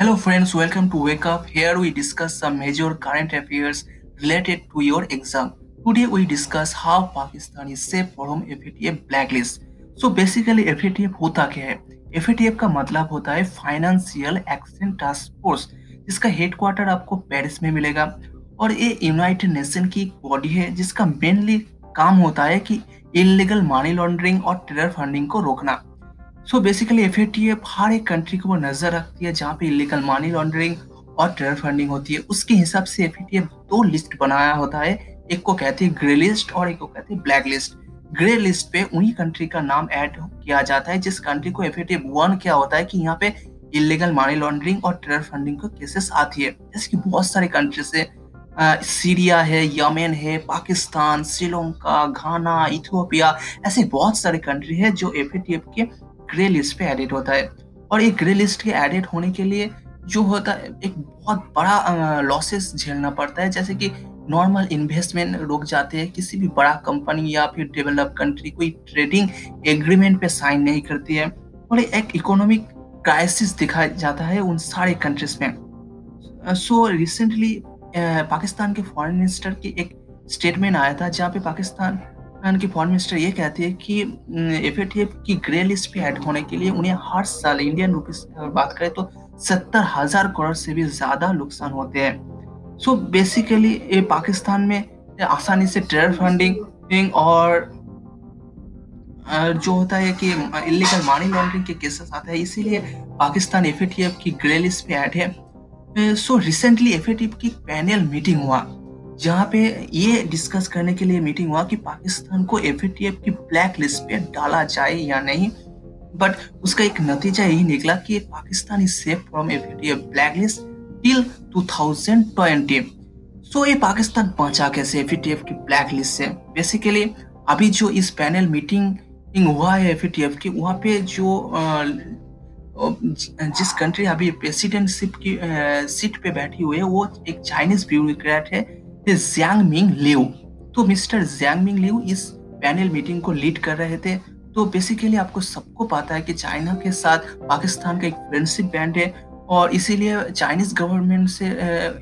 Hello friends, welcome to Wake Up. Here we discuss some major current affairs related to your exam. Today we discuss how Pakistan is safe from FATF blacklist. So basically FATF होता क्या है FATF का मतलब होता है financial action task force जिसका headquarter आपको Paris में मिलेगा और ये यूनाइटेड नेशन की बॉडी है जिसका मेनली काम होता है कि इलीगल मनी लॉन्ड्रिंग और टेरर फंडिंग को रोकना सो बेसिकली एफएटीएफ हर एक कंट्री को वो नज़र रखती है जहाँ पे इलीगल मनी लॉन्ड्रिंग और टेरर फंडिंग होती है। उसके हिसाब से एफ़ दो लिस्ट बनाया होता है। एक को कहते हैं ग्रे लिस्ट और एक को कहते हैं ब्लैक लिस्ट ग्रे लिस्ट पे उन्हीं कंट्री का नाम ऐड किया जाता है, जिस कंट्री को एफ़ वन क्या होता है कि यहाँ पे इलीगल मनी लॉन्ड्रिंग और टेरर फंडिंग को केसेस आती है। जैसे कि बहुत सारे कंट्री से सीरिया है यमेन है पाकिस्तान श्रीलंका घाना इथियोपिया ऐसे बहुत सारे कंट्री है जो एफएटीएफ के ग्रे लिस्ट पे एडिट होता है। और एक ग्रे लिस्ट के एडिट होने के लिए जो होता है, एक बहुत बड़ा लॉसेस झेलना पड़ता है। जैसे कि नॉर्मल इन्वेस्टमेंट रुक जाते हैं, किसी भी बड़ा कंपनी या फिर डेवलप कंट्री कोई ट्रेडिंग एग्रीमेंट पे साइन नहीं करती है। और एक इकोनॉमिक क्राइसिस दिखा जाता है उन सारे कंट्रीज़ में। सो रिसेंटली पाकिस्तान के फॉरेन मिनिस्टर की एक स्टेटमेंट आया था, जहाँ पे पाकिस्तान की फॉरेन मिनिस्टर ये कहती है कि एफएटीएफ की ग्रे लिस्ट पे ऐड होने के लिए उन्हें हर साल इंडियन रुपीज़ बात करें तो सत्तर हज़ार करोड़ से भी ज़्यादा नुकसान होते हैं। सो बेसिकली ये पाकिस्तान में आसानी से टेरर फंडिंग और जो होता है कि इलीगल मनी लॉन्ड्रिंग के केसेस आते हैं, इसीलिए पाकिस्तान एफएटीएफ की ग्रे लिस्ट पे ऐड है। सो रिसेंटली एफएटीएफ की पैनल मीटिंग हुआ। जहाँ पे ये डिस्कस करने के लिए मीटिंग हुआ कि पाकिस्तान को एफ़ की ब्लैक लिस्ट पे डाला जाए या नहीं। बट उसका एक नतीजा यही निकला कि Pakistan is safe from F black list till 2020 so ये पाकिस्तान पहुँचा कैसे एफ़ की ब्लैक लिस्ट से? बेसिकली अभी जो इस पैनल मीटिंग हुआ है एफ़ की, वहाँ पे जो जिस कंट्री अभी प्रेसिडेंटशिप की सीट पे बैठी हुई है, वो एक चाइनीज़ ब्यूरोक्रेट है। जियांग मिंग लिऊ तो मिस्टर जियांग मिंग लिऊ इस पैनल मीटिंग को लीड कर रहे थे। तो बेसिकली आपको सबको पता है कि चाइना के साथ पाकिस्तान का एक फ्रेंडशिप बैंड है और इसीलिए चाइनीज़ गवर्नमेंट से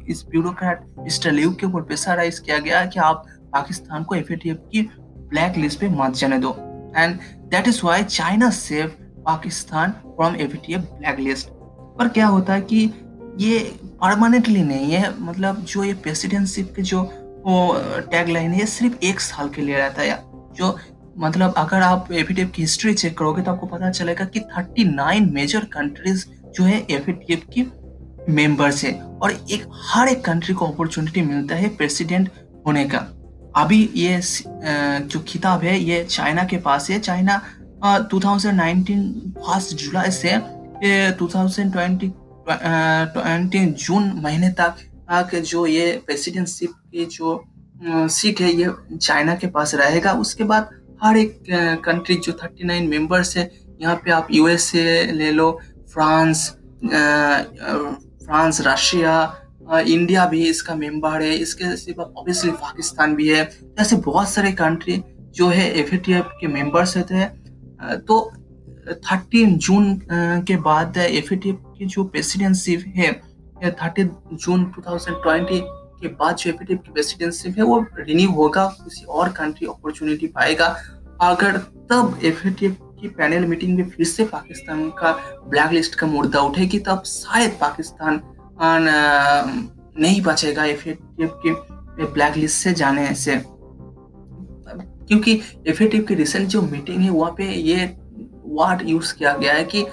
इस ब्यूरोक्रेट मिस्टर लिऊ के ऊपर प्रेशराइज किया गया कि आप पाकिस्तान को एफएटीएफ की ब्लैक लिस्ट पे मत जाने दो। And that is why China save Pakistan from FATF black list पर क्या होता है कि ये परमानेंटली नहीं है मतलब जो ये प्रेसिडेंशिप के जो टैग लाइन है सिर्फ़ एक साल के लिए रहता है जो मतलब अगर आप एफ़ की हिस्ट्री चेक करोगे तो आपको पता चलेगा कि 39 मेजर कंट्रीज़ जो है एफ़ की मेंबर्स है। और एक, हर एक कंट्री को अपॉर्चुनिटी मिलता है प्रेसिडेंट होने का। अभी ये जो खिताब है, ये चाइना के पास है। चाइना 2019 फ़र्स्ट जुलाई से 2020 ट्वेंटी जून महीने तक जो ये प्रेसिडेंटशिप की जो सीट है, ये चाइना के पास रहेगा। उसके बाद हर एक कंट्री जो थर्टी नाइन मेंबर्स है, यहाँ पे आप यूएसए ले लो फ्रांस फ्रांस रशिया इंडिया भी इसका मेंबर है। इसके सिवा ऑब्वियसली पाकिस्तान भी है। ऐसे बहुत सारे कंट्री जो है एफ़ के मेंबर्स होते हैं। तो थर्टीन जून के बाद एफ़ की जो प्रेसिडेंशिप है थर्टी जून 2020 के बाद जो एफ़ की प्रेसिडेंशिप है, वो रिन्यू होगा, किसी और कंट्री अपॉर्चुनिटी पाएगा। अगर तब एफ़ की पैनल मीटिंग में फिर से पाकिस्तान का ब्लैक लिस्ट का मुद्दा उठेगी, तब शायद पाकिस्तान नहीं बचेगा एफ़ के ब्लैक लिस्ट से जाने से। क्योंकि एफ़ की रिसेंट जो मीटिंग है, वहाँ पे ये वर्ड यूज़ किया गया है कि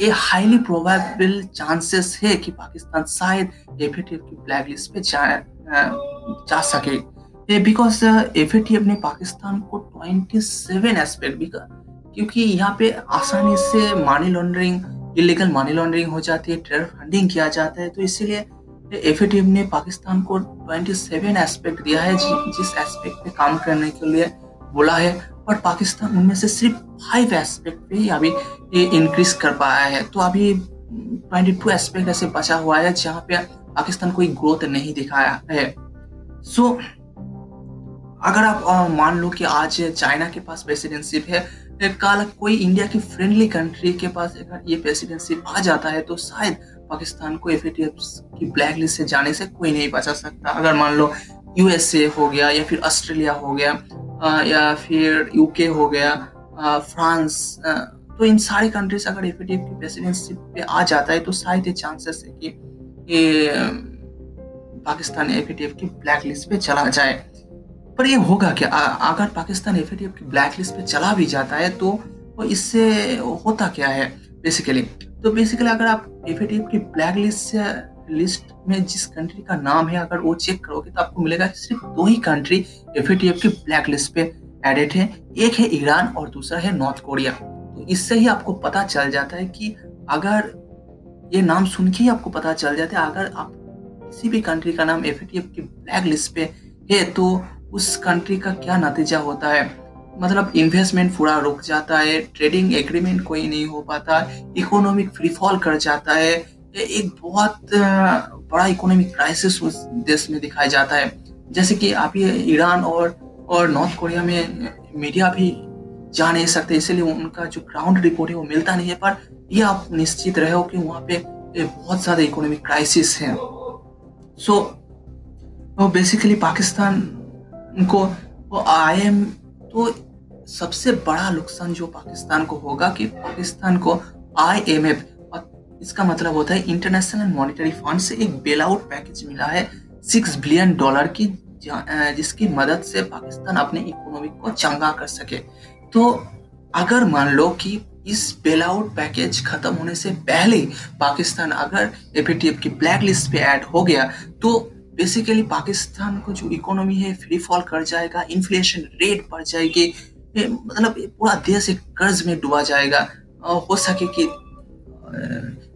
ये हाईली प्रोबेबल चांसेस है कि पाकिस्तान शायद एफ़ की ब्लैक लिस्ट पे जा, जा सके। बिकॉज़ एफ़ ने पाकिस्तान को 27 सेवन एस्पेक्ट भी कर क्योंकि यहाँ पे आसानी से money laundering illegal money laundering हो जाती है टेरर फंडिंग किया जाता है तो इसीलिए एफ़ ने पाकिस्तान को 27 एस्पेक्ट दिया है जिस एस्पेक्ट पे काम करने के लिए बोला है। और पाकिस्तान उनमें से सिर्फ़ फाइव एस्पेक्ट पे ही अभी ये इंक्रीज कर पाया है। तो अभी ट्वेंटी टू एस्पेक्ट ऐसे बचा हुआ है जहाँ पे पाकिस्तान कोई ग्रोथ नहीं दिखाया है। सो so, अगर आप मान लो कि आज चाइना के पास प्रेसिडेंशिप है कल कोई इंडिया की फ्रेंडली कंट्री के पास अगर ये प्रेसिडेंशिप आ जाता है तो शायद पाकिस्तान को एफ़ की ब्लैक लिस्ट से जाने से कोई नहीं बचा सकता। अगर मान लो यूएसए हो गया या फिर ऑस्ट्रेलिया हो गया या फिर यूके हो गया फ्रांस तो इन सारी कंट्रीज़ अगर एफ़ की प्रेसिडेंशिप पे आ जाता है तो शायद ये चांसेस है कि पाकिस्तान एफ़ की ब्लैक लिस्ट पे चला जाए। पर ये होगा क्या? अगर पाकिस्तान एफ़ की ब्लैक लिस्ट पे चला भी जाता है तो इससे होता क्या है बेसिकली तो बेसिकली अगर आप एफ़ की ब्लैक लिस्ट लिस्ट में जिस कंट्री का नाम है, अगर वो चेक करोगे तो आपको मिलेगा सिर्फ़ दो ही कंट्री एफ़ की ब्लैक लिस्ट पे एडेड है। एक है ईरान और दूसरा है नॉर्थ कोरिया तो इससे ही आपको पता चल जाता है कि अगर ये नाम सुन के ही आपको पता चल जाता है, अगर आप किसी भी कंट्री का नाम एफ़ की ब्लैक लिस्ट पे है तो उस कंट्री का क्या नतीजा होता है? मतलब इन्वेस्टमेंट पूरा रुक जाता है ट्रेडिंग एग्रीमेंट कोई नहीं हो पाता इकोनॉमिक फ्री फॉल कर जाता है एक बहुत बड़ा इकोनॉमिक क्राइसिस उस देश में दिखाया जाता है। जैसे कि आप ये ईरान और और नॉर्थ कोरिया में मीडिया भी जा नहीं सकते इसलिए उनका जो ग्राउंड रिपोर्ट है वो मिलता नहीं है। पर ये आप निश्चित रहे हो कि वहाँ पे बहुत ज़्यादा इकोनॉमिक क्राइसिस है। सो so, बेसिकली पाकिस्तान को आई एम तो सबसे बड़ा नुकसान जो पाकिस्तान को होगा कि पाकिस्तान को आई एम एफ़ इसका मतलब होता है इंटरनेशनल मॉनिटरी फंड से एक बेल आउट पैकेज मिला है सिक्स बिलियन डॉलर की जिसकी मदद से पाकिस्तान अपने इकोनॉमी को चंगा कर सके। तो अगर मान लो कि इस बेल आउट पैकेज खत्म होने से पहले पाकिस्तान अगर एफ़ की ब्लैक लिस्ट पे ऐड हो गया तो बेसिकली पाकिस्तान को जो इकोनॉमी है फ्री फॉल कर जाएगा इन्फ्लेशन रेट बढ़ जाएगी मतलब पूरा देश एक कर्ज में डूबा जाएगा। हो सके कि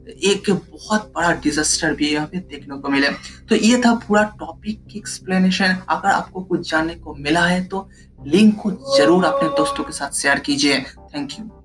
एक बहुत बड़ा डिजास्टर भी यहाँ पे देखने को मिले तो ये था पूरा टॉपिक की एक्सप्लेनेशन अगर आपको कुछ जानने को मिला है तो लिंक को ज़रूर अपने दोस्तों के साथ शेयर कीजिए। Thank you